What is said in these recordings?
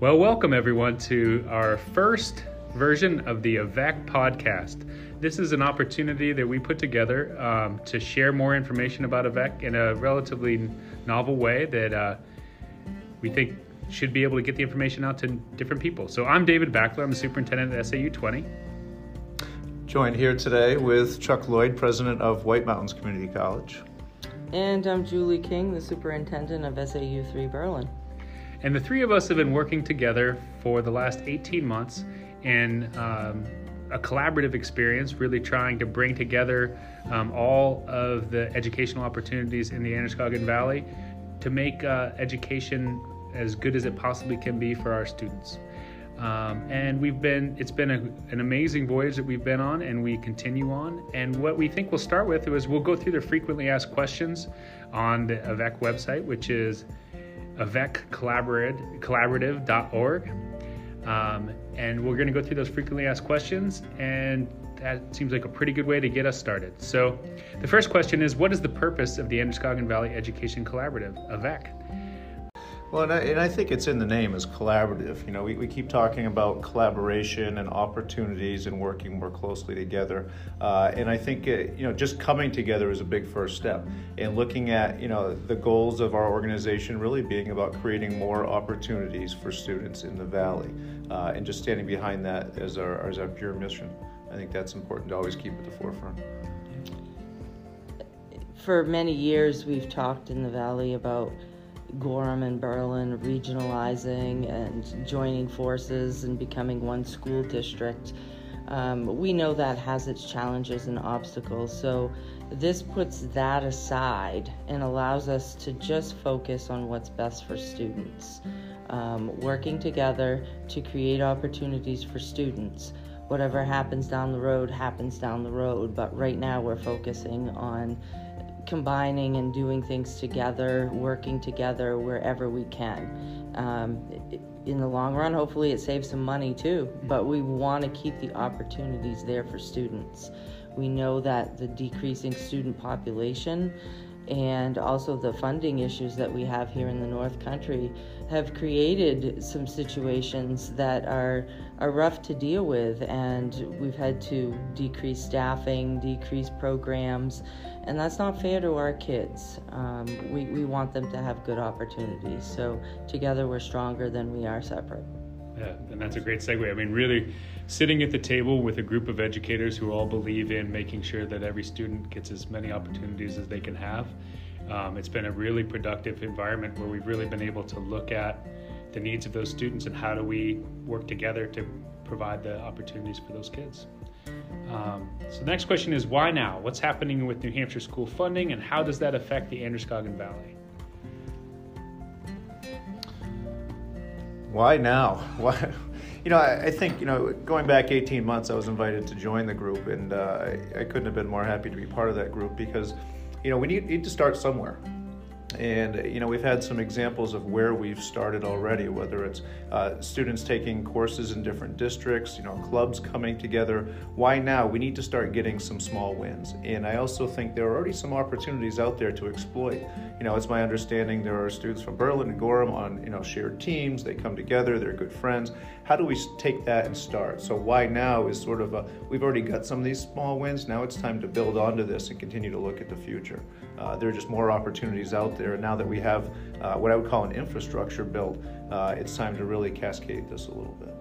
Well, welcome everyone to our first version of the AVEC podcast. This is an opportunity that we put together um, to share more information about AVEC in a relatively novel way that uh, we think should be able to get the information out to different people. So I'm David Backler, I'm the superintendent at SAU 20. Joined here today with Chuck Lloyd, president of White Mountains Community College. And I'm Julie King, the superintendent of SAU 3 Berlin. And the three of us have been working together for the last 18 months in um, a collaborative experience, really trying to bring together um, all of the educational opportunities in the Androscoggin Valley to make uh, education as good as it possibly can be for our students. Um, and we've been, it's been a, an amazing voyage that we've been on and we continue on. And what we think we'll start with is we'll go through the frequently asked questions on the AVEC website, which is aveccollaborative.org. Um, and we're going to go through those frequently asked questions, and that seems like a pretty good way to get us started. So, the first question is What is the purpose of the Androscoggin Valley Education Collaborative, AVEC? Well, and I, and I, think it's in the name as collaborative. You know, we, we keep talking about collaboration and opportunities and working more closely together. Uh, and I think, it, you know, just coming together is a big first step. And looking at, you know, the goals of our organization really being about creating more opportunities for students in the Valley uh, and just standing behind that as our, as our pure mission. I think that's important to always keep at the forefront. For many years, we've talked in the Valley about Gorham and Berlin regionalizing and joining forces and becoming one school district. Um, we know that has its challenges and obstacles, so this puts that aside and allows us to just focus on what's best for students. Um, working together to create opportunities for students. Whatever happens down the road happens down the road, but right now we're focusing on combining and doing things together, working together wherever we can. Um, in the long run, hopefully, it saves some money too, but we want to keep the opportunities there for students. We know that the decreasing student population and also the funding issues that we have here in the North Country have created some situations that are are rough to deal with, and we've had to decrease staffing, decrease programs, and that's not fair to our kids. Um, we, we want them to have good opportunities. So together we're stronger than we are separate. Yeah, and that's a great segue. I mean, really sitting at the table with a group of educators who all believe in making sure that every student gets as many opportunities as they can have. Um, it's been a really productive environment where we've really been able to look at the needs of those students and how do we work together to provide the opportunities for those kids. Um, so the next question is why now? What's happening with New Hampshire school funding and how does that affect the Androscoggin Valley? Why now? Why? You know, I, think, you know, going back 18 months, I was invited to join the group, and uh, I, I couldn't have been more happy to be part of that group because, you know, we need, need to start somewhere. And you know we've had some examples of where we've started already, whether it's uh, students taking courses in different districts, you know clubs coming together. Why now? We need to start getting some small wins. And I also think there are already some opportunities out there to exploit. You know, it's my understanding there are students from Berlin and Gorham on you know shared teams. They come together. They're good friends. How do we take that and start? So why now is sort of a we've already got some of these small wins. Now it's time to build onto this and continue to look at the future. Uh, there are just more opportunities out there. And now that we have uh, what I would call an infrastructure built, uh, it's time to really cascade this a little bit.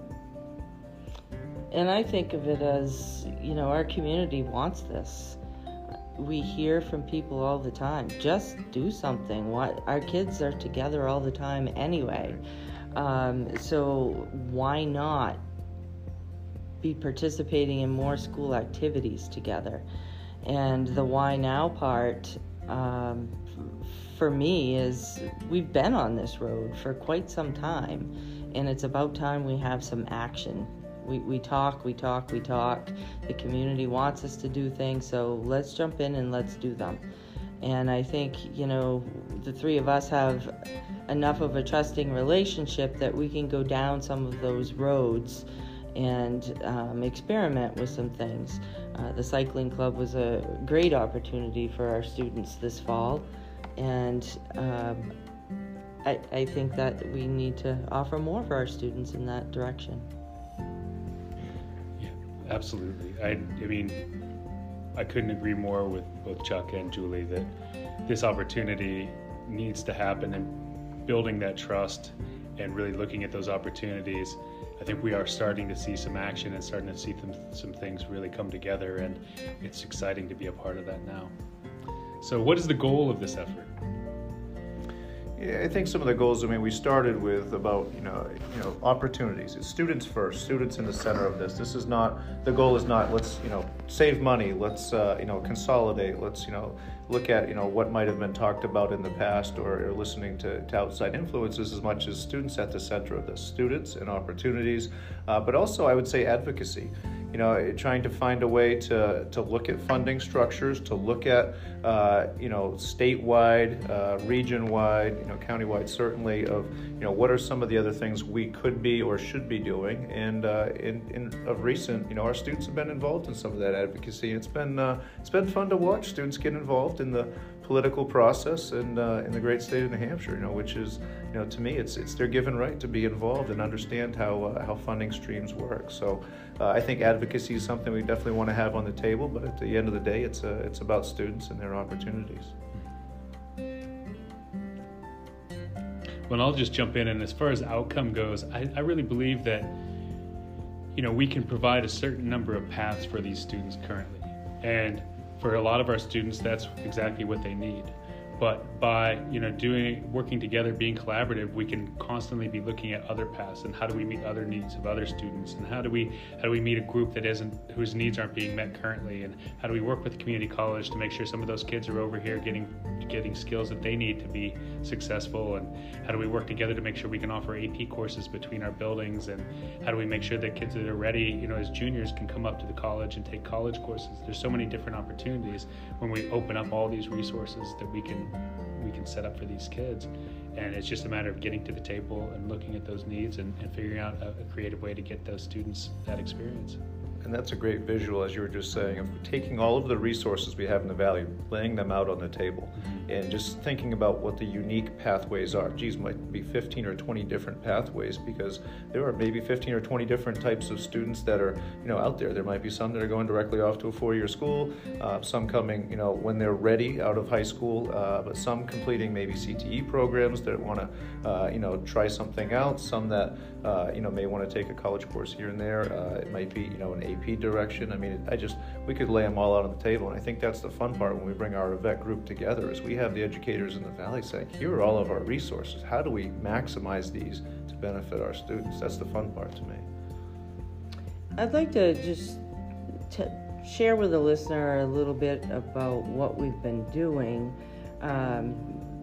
And I think of it as, you know, our community wants this. We hear from people all the time. Just do something. What our kids are together all the time anyway. Um, so why not be participating in more school activities together? And the why now part um, for me is we've been on this road for quite some time, and it's about time we have some action. We, we talk, we talk, we talk. The community wants us to do things, so let's jump in and let's do them. And I think, you know, the three of us have enough of a trusting relationship that we can go down some of those roads and um, experiment with some things. Uh, the cycling club was a great opportunity for our students this fall, and um, I, I think that we need to offer more for our students in that direction. Yeah, absolutely. I, I mean, I couldn't agree more with both Chuck and Julie that this opportunity needs to happen and building that trust and really looking at those opportunities. I think we are starting to see some action and starting to see some, things really come together, and it's exciting to be a part of that now. So, what is the goal of this effort? Yeah, I think some of the goals. I mean, we started with about you know you know opportunities. It's students first. Students in the center of this. This is not the goal. Is not let's you know save money. Let's uh, you know consolidate. Let's you know look at you know what might have been talked about in the past or, or listening to, to, outside influences as much as students at the center of this. Students and opportunities, uh, but also I would say advocacy you know, trying to find a way to, to look at funding structures, to look at, uh, you know, statewide, uh, region-wide, you know, county-wide certainly of, you know, what are some of the other things we could be or should be doing. And uh, in, in of recent, you know, our students have been involved in some of that advocacy. and It's been uh, it's been fun to watch students get involved in the political process in, uh, in the great state of New Hampshire, you know, which is, you know, to me, it's, it's their given right to be involved and understand how, uh, how funding streams work. So uh, I think advocacy is something we definitely want to have on the table, but at the end of the day, it's, uh, it's about students and their opportunities. Well, I'll just jump in, and as far as outcome goes, I, I really believe that, you know, we can provide a certain number of paths for these students currently. And for a lot of our students, that's exactly what they need but by you know doing working together being collaborative we can constantly be looking at other paths and how do we meet other needs of other students and how do we how do we meet a group that isn't whose needs aren't being met currently and how do we work with the community college to make sure some of those kids are over here getting getting skills that they need to be successful and how do we work together to make sure we can offer AP courses between our buildings and how do we make sure that kids that are ready you know as juniors can come up to the college and take college courses. There's so many different opportunities when we open up all these resources that we we can set up for these kids. And it's just a matter of getting to the table and looking at those needs and, and figuring out a, a creative way to get those students that experience. And that's a great visual, as you were just saying, of taking all of the resources we have in the valley, laying them out on the table, mm-hmm. and just thinking about what the unique pathways are. Geez, might be 15 or 20 different pathways because there are maybe 15 or 20 different types of students that are, you know, out there. There might be some that are going directly off to a four-year school, uh, some coming, you know, when they're ready out of high school, uh, but some completing maybe CTE programs that want to, uh, you know, try something out. Some that, uh, you know, may want to take a college course here and there. Uh, it might be, you know, an AP direction. I mean, I just we could lay them all out on the table, and I think that's the fun part when we bring our AVEC group together is we have the educators in the valley saying, here are all of our resources. How do we maximize these to benefit our students? That's the fun part to me. I'd like to just t- share with the listener a little bit about what we've been doing. Um,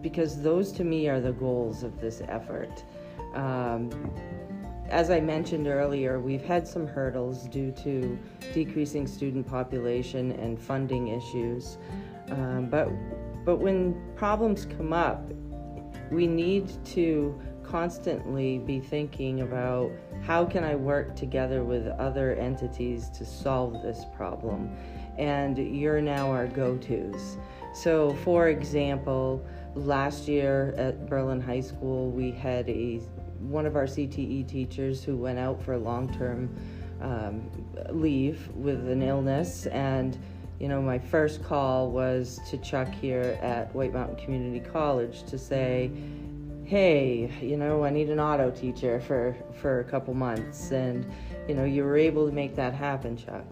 because those to me are the goals of this effort. Um, as I mentioned earlier, we've had some hurdles due to decreasing student population and funding issues. Um, but, but when problems come up, we need to constantly be thinking about how can I work together with other entities to solve this problem. And you're now our go-tos. So, for example, last year at Berlin High School, we had a one of our CTE teachers who went out for long term um, leave with an illness. And, you know, my first call was to Chuck here at White Mountain Community College to say, hey, you know, I need an auto teacher for, for a couple months. And, you know, you were able to make that happen, Chuck.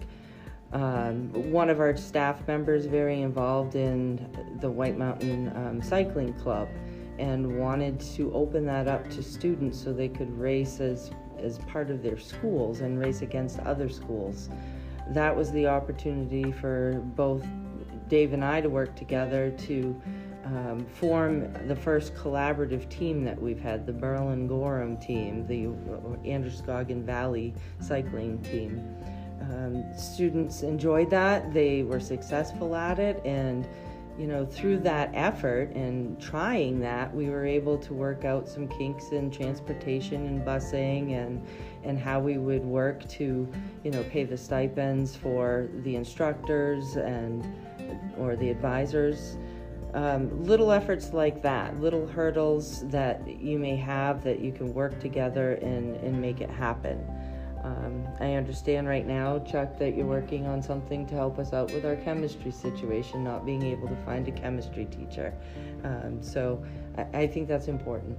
Um, one of our staff members very involved in the White Mountain um, Cycling Club and wanted to open that up to students so they could race as, as part of their schools and race against other schools. That was the opportunity for both Dave and I to work together to um, form the first collaborative team that we've had, the Berlin Gorham team, the Androscoggin Valley cycling team. Um, students enjoyed that, they were successful at it, and you know, through that effort and trying that, we were able to work out some kinks in transportation and busing and and how we would work to, you know, pay the stipends for the instructors and or the advisors. um, little efforts like that, little hurdles that you may have that you can work together and, and make it happen. Um, I understand right now, Chuck, that you're working on something to help us out with our chemistry situation, not being able to find a chemistry teacher. Um, so I, I think that's important.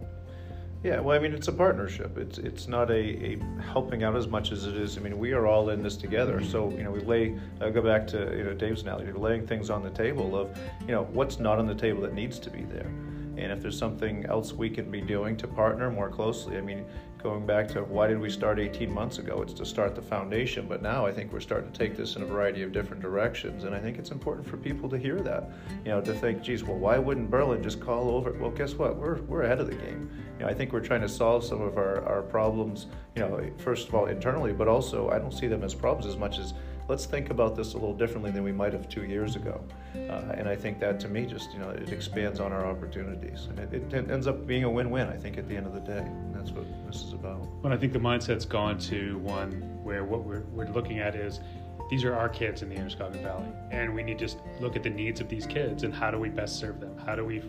Yeah, well, I mean, it's a partnership. It's it's not a, a helping out as much as it is. I mean, we are all in this together. So you know, we lay go back to you know Dave's analogy, laying things on the table of you know what's not on the table that needs to be there, and if there's something else we can be doing to partner more closely. I mean, going back to why did we start 18 months ago? It's to start the foundation, but now I think we're starting to take this in a variety of different directions, and I think it's important for people to hear that. You know, to think, geez, well, why wouldn't Berlin just call over? Well, guess what? We're, we're ahead of the game. You know, I think we're trying to solve some of our, our problems, you know, first of all, internally, but also I don't see them as problems as much as let's think about this a little differently than we might have two years ago. Uh, and I think that to me just, you know, it expands on our opportunities. And it, it, ends up being a win-win, I think, at the end of the day. And that's what this is about. Well, I think the mindset's gone to one where what we're, we're looking at is these are our kids in the Androscoggin Valley. And we need to just look at the needs of these kids and how do we best serve them? How do we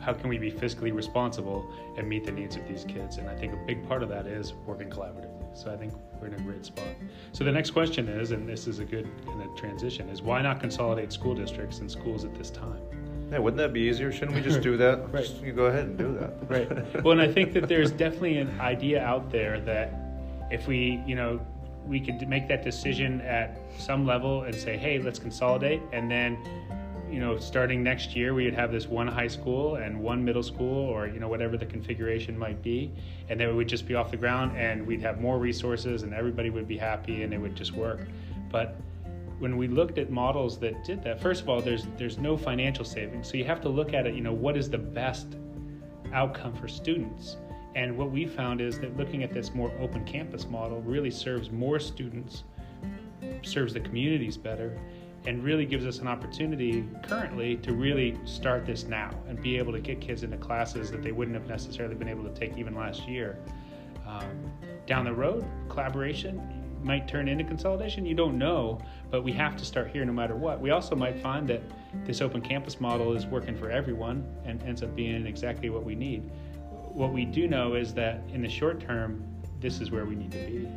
how can we be fiscally responsible and meet the needs of these kids? And I think a big part of that is working collaboratively. So I think we're in a great spot. So the next question is, and this is a good kind of transition, is why not consolidate school districts and schools at this time? Yeah, wouldn't that be easier? Shouldn't we just do that? right. Just, you go ahead and do that. right. Well, and I think that there's definitely an idea out there that if we, you know, we could make that decision at some level and say, hey, let's consolidate, and then you know, starting next year, we would have this one high school and one middle school, or you know, whatever the configuration might be, and then it would just be off the ground, and we'd have more resources, and everybody would be happy, and it would just work. But when we looked at models that did that, first of all, there's there's no financial savings, so you have to look at it. You know, what is the best outcome for students? And what we found is that looking at this more open campus model really serves more students, serves the communities better, and really gives us an opportunity currently to really start this now and be able to get kids into classes that they wouldn't have necessarily been able to take even last year. Um, down the road, collaboration might turn into consolidation. You don't know, but we have to start here no matter what. We also might find that this open campus model is working for everyone and ends up being exactly what we need. What we do know is that in the short term, this is where we need to be.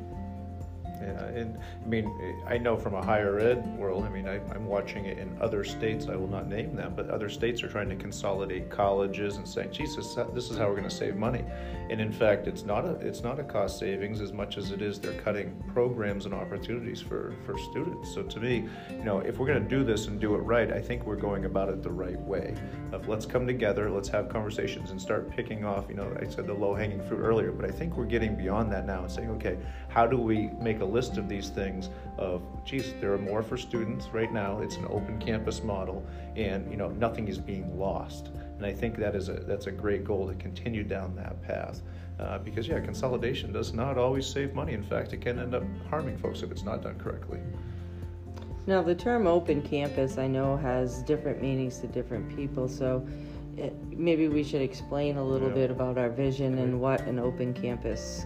Yeah, and I mean, I know from a higher ed world, I mean, I, am watching it in other states, I will not name them, but other states are trying to consolidate colleges and saying, Jesus, uh, this is how we're going to save money. And in fact, it's not a, it's not a cost savings as much as it is they're cutting programs and opportunities for, for students. So to me, you know, if we're going to do this and do it right, I think we're going about it the right way. Of let's come together, let's have conversations and start picking off, you know, I said the low hanging fruit earlier, but I think we're getting beyond that now and saying, okay, how do we make a list of these things of, geez, there are more for students right now. It's an open campus model, and you know nothing is being lost. And I think that is a that's a great goal to continue down that path. Uh, because yeah, consolidation does not always save money. In fact, it can end up harming folks if it's not done correctly. Now, the term open campus, I know, has different meanings to different people. So, it, maybe we should explain a little yeah. bit about our vision and what an open campus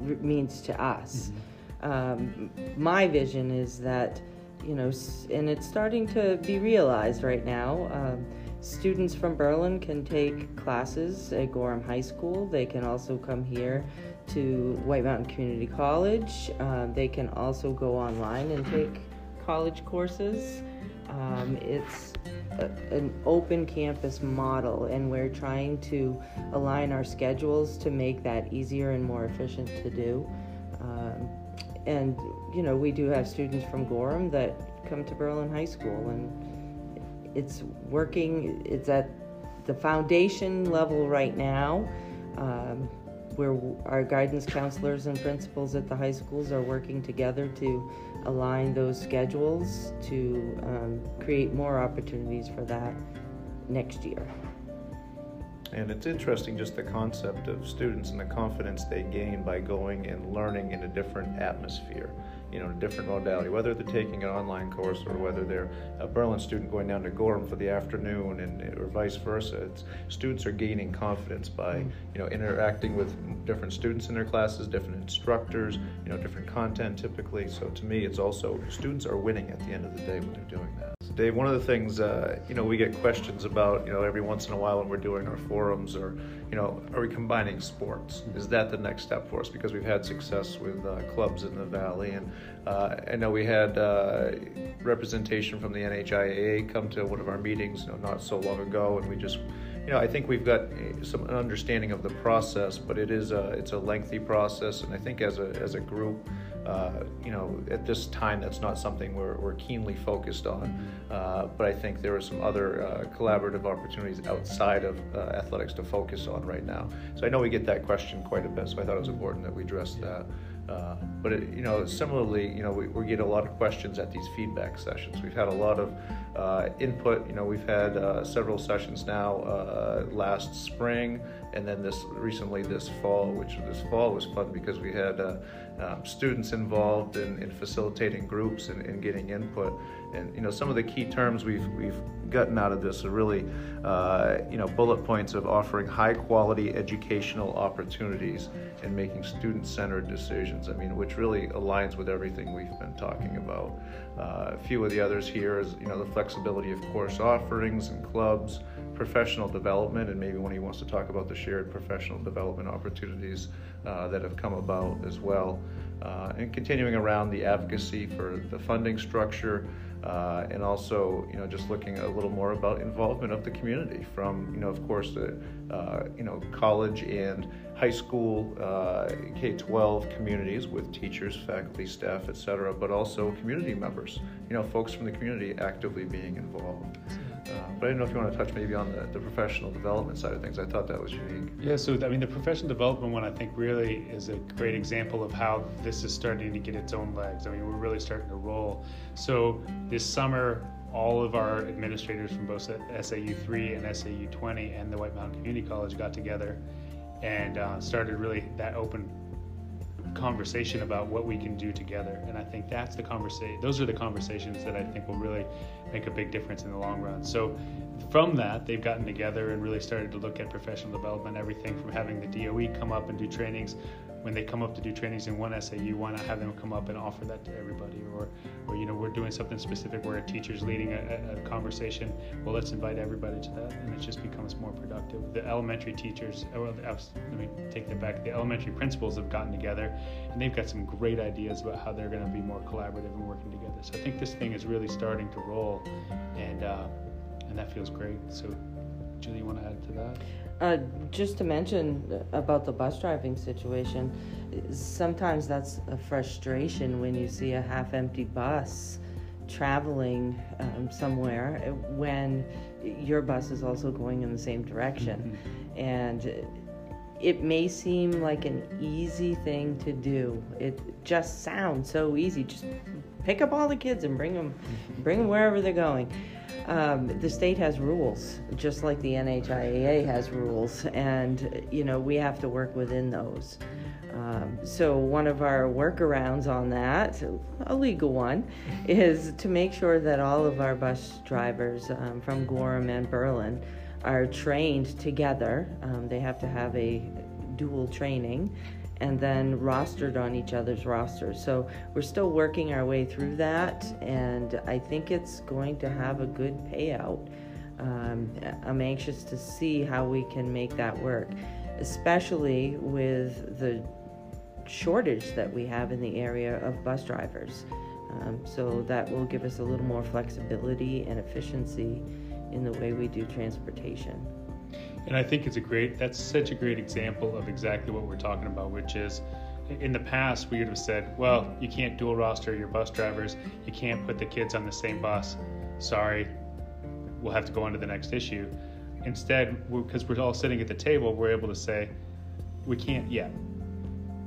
means to us. Mm-hmm. Um, my vision is that, you know, and it's starting to be realized right now. Um, students from Berlin can take classes at Gorham High School. They can also come here to White Mountain Community College. Um, they can also go online and take college courses. Um, it's a, an open campus model, and we're trying to align our schedules to make that easier and more efficient to do. And you know, we do have students from Gorham that come to Berlin High School, and it's working. It's at the foundation level right now. Um, where our guidance counselors and principals at the high schools are working together to align those schedules to um, create more opportunities for that next year. And it's interesting just the concept of students and the confidence they gain by going and learning in a different atmosphere, you know, a different modality, whether they're taking an online course or whether they're a Berlin student going down to Gorham for the afternoon and or vice versa. It's, students are gaining confidence by, mm-hmm. you know, interacting with different students in their classes, different instructors, you know, different content typically. So to me, it's also students are winning at the end of the day when they're doing that. Dave, one of the things, uh, you know, we get questions about, you know, every once in a while when we're doing our forums or, you know, are we combining sports? Is that the next step for us? Because we've had success with uh, clubs in the Valley. And uh, I know we had uh, representation from the NHIAA come to one of our meetings, you know, not so long ago. And we just, you know, I think we've got eh, some understanding of the process, but it is a, it's a lengthy process. And I think as a, as a group, uh, you know, at this time, that's not something we're, we're keenly focused on. Uh, but I think there are some other uh, collaborative opportunities outside of uh, athletics to focus on right now. So I know we get that question quite a bit, so I thought it was important that we address that. Uh, but it, you know, similarly, you know, we, we, get a lot of questions at these feedback sessions. We've had a lot of uh, input. You know, we've had uh, several sessions now uh, last spring, and then this recently this fall. Which this fall was fun because we had uh, um, students involved in, in, facilitating groups and, and getting input. And you know, some of the key terms we've we've gotten out of this are really, uh, you know, bullet points of offering high quality educational opportunities and making student centered decisions. I mean, which really aligns with everything we've been talking about. Uh, a few of the others here is, you know, the flexibility of course offerings and clubs, professional development, and maybe when he wants to talk about the shared professional development opportunities uh, that have come about as well. Uh, and continuing around the advocacy for the funding structure, uh, and also you know just looking a little more about involvement of the community from you know of course the uh, you know college and high school uh, K-12 communities with teachers, faculty, staff, etc., but also community members, you know folks from the community actively being involved. Uh, but I don't know if you want to touch maybe on the, the professional development side of things. I thought that was unique. Yeah, so I mean, the professional development one I think really is a great example of how this is starting to get its own legs. I mean, we're really starting to roll. So this summer, all of our administrators from both SAU 3 and SAU 20 and the White Mountain Community College got together and uh, started really that open conversation about what we can do together. And I think that's the conversation. Those are the conversations that I think will really make a big difference in the long run. So from that, they've gotten together and really started to look at professional development, everything from having the DOE come up and do trainings when they come up to do trainings in one SAU, why not have them come up and offer that to everybody? Or, or you know, we're doing something specific where a teacher's leading a, a conversation. Well, let's invite everybody to that, and it just becomes more productive. The elementary teachers, oh, well, let me take that back. The elementary principals have gotten together, and they've got some great ideas about how they're going to be more collaborative and working together. So I think this thing is really starting to roll, and uh, that feels great. So, Julie, you want to add to that? Uh, just to mention about the bus driving situation, sometimes that's a frustration when you see a half empty bus traveling um, somewhere when your bus is also going in the same direction. Mm-hmm. And it may seem like an easy thing to do. It just sounds so easy. Just pick up all the kids and bring them, bring them wherever they're going. Um, the state has rules, just like the NHIAA has rules, and you know we have to work within those. Um, so one of our workarounds on that, a legal one, is to make sure that all of our bus drivers um, from Gorham and Berlin are trained together. Um, they have to have a dual training and then rostered on each other's rosters. So we're still working our way through that, and I think it's going to have a good payout. Um, I'm anxious to see how we can make that work, especially with the shortage that we have in the area of bus drivers. Um, so that will give us a little more flexibility and efficiency in the way we do transportation. And I think it's a great, that's such a great example of exactly what we're talking about, which is in the past, we would have said, well, you can't dual roster your bus drivers, you can't put the kids on the same bus. Sorry, we'll have to go on to the next issue. Instead, because we're all sitting at the table, we're able to say, we can't yet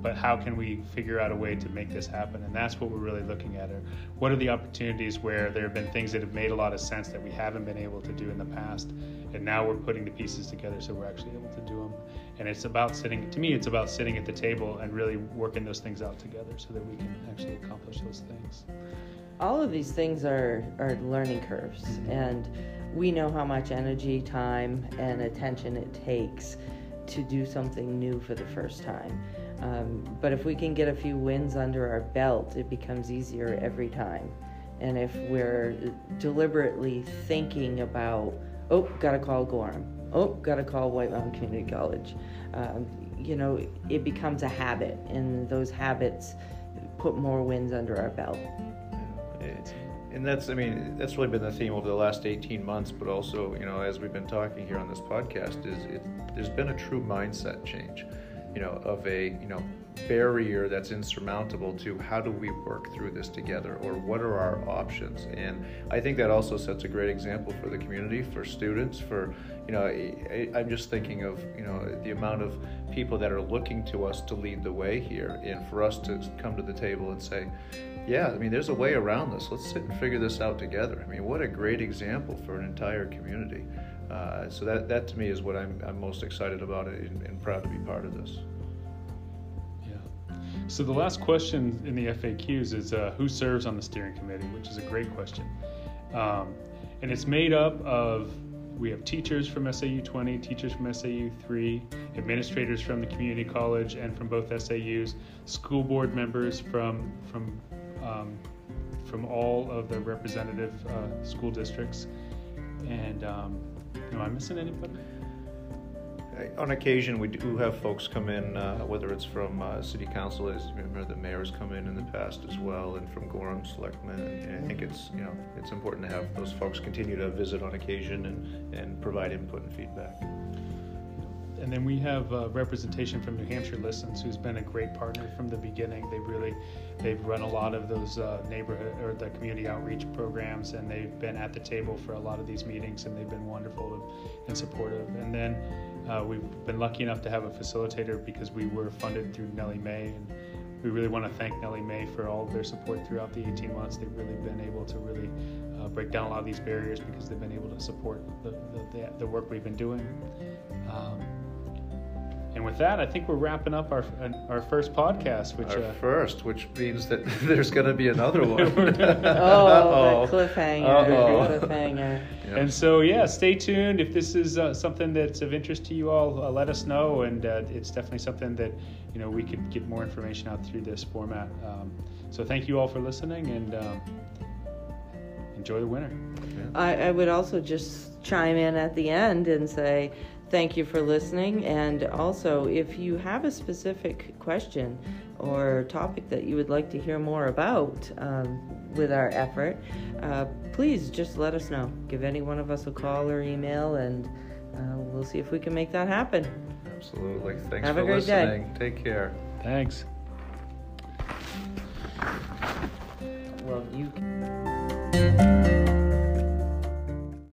but how can we figure out a way to make this happen? And that's what we're really looking at. Are what are the opportunities where there have been things that have made a lot of sense that we haven't been able to do in the past, and now we're putting the pieces together so we're actually able to do them. And it's about sitting. To me, it's about sitting at the table and really working those things out together so that we can actually accomplish those things. All of these things are are learning curves, mm-hmm. and we know how much energy, time, and attention it takes to do something new for the first time. Um, but if we can get a few wins under our belt, it becomes easier every time. And if we're deliberately thinking about, oh, gotta call Gorham, oh, gotta call White Mountain Community College, um, you know, it becomes a habit, and those habits put more wins under our belt. And that's, I mean, that's really been the theme over the last 18 months, but also, you know, as we've been talking here on this podcast, is it, there's been a true mindset change, you know, of a, you know, barrier that's insurmountable to how do we work through this together or what are our options? And i think that also sets a great example for the community for students for you know I, i'm just thinking of you know the amount of people that are looking to us to lead the way here and for us to come to the table and say yeah i mean there's a way around this. Let's sit and figure this out together. I mean what a great example for an entire community uh, so that, that to me is what I'm, I'm most excited about and, and proud to be part of this. Yeah. So the last question in the FAQs is uh, who serves on the steering committee, which is a great question. Um, and it's made up of we have teachers from SAU 20, teachers from SAU 3, administrators from the community college and from both SAUs, school board members from from um, from all of the representative uh, school districts. And um, am I missing anybody? on occasion, we do have folks come in, uh, whether it's from uh, city council, as remember the mayor's come in in the past as well, and from Gorham selectmen. And I think it's you know it's important to have those folks continue to visit on occasion and and provide input and feedback. And then we have uh, representation from New Hampshire Listens, who's been a great partner from the beginning. They've really, they've run a lot of those uh, neighborhood or the community outreach programs, and they've been at the table for a lot of these meetings, and they've been wonderful and supportive. And then uh, we've been lucky enough to have a facilitator because we were funded through Nellie Mae, and we really want to thank Nellie Mae for all of their support throughout the 18 months. They've really been able to really uh, break down a lot of these barriers because they've been able to support the, the, the work we've been doing. Um, and with that, I think we're wrapping up our our first podcast. Which our uh, first, which means that there's going to be another one. oh, the cliffhanger! Uh-oh. cliffhanger. Yeah. And so, yeah, stay tuned. If this is uh, something that's of interest to you all, uh, let us know. And uh, it's definitely something that you know we could get more information out through this format. Um, so, thank you all for listening, and um, enjoy the winter. Yeah. I, I would also just chime in at the end and say Thank you for listening. And also, if you have a specific question or topic that you would like to hear more about um, with our effort, uh, please just let us know. Give any one of us a call or email, and uh, we'll see if we can make that happen. Absolutely. Thanks have for listening. Day. Take care. Thanks. Well, you.